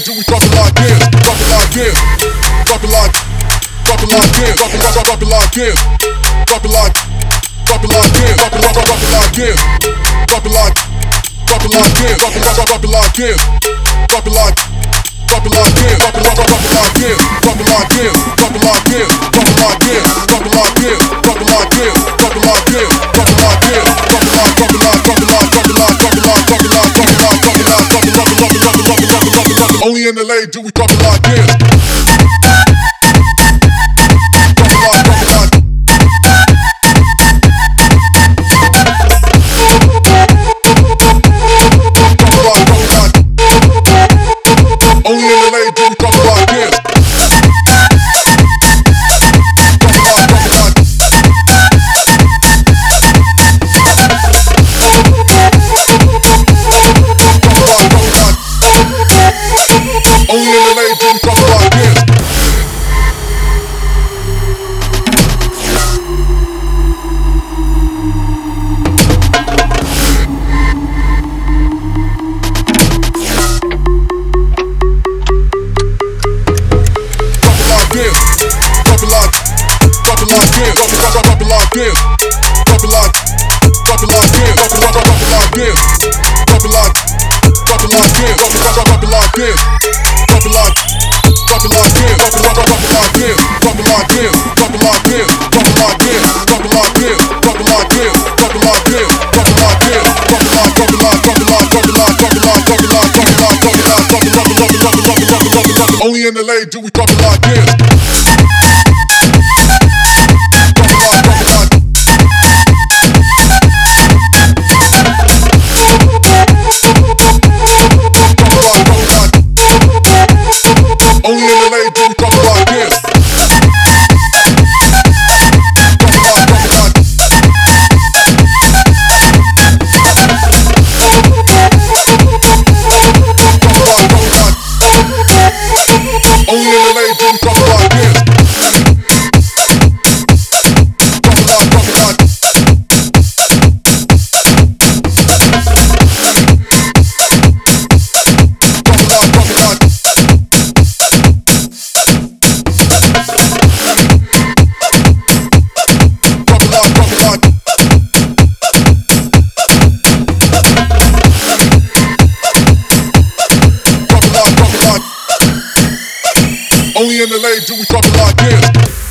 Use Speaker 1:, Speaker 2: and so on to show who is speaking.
Speaker 1: like this, drop it like this, drop it like, drop it like this, drop it, drop, drop it like this, drop it like, drop it like this, drop it, drop, drop it like this, drop it like, drop it like this, drop it, drop, drop it like this, drop it like. Drop it like this, drop it, drop, drop it like this, drop it like this, Only in lane do we drop it like this. Only in lane do we drop it like this. Only in the lane do we drop it like this.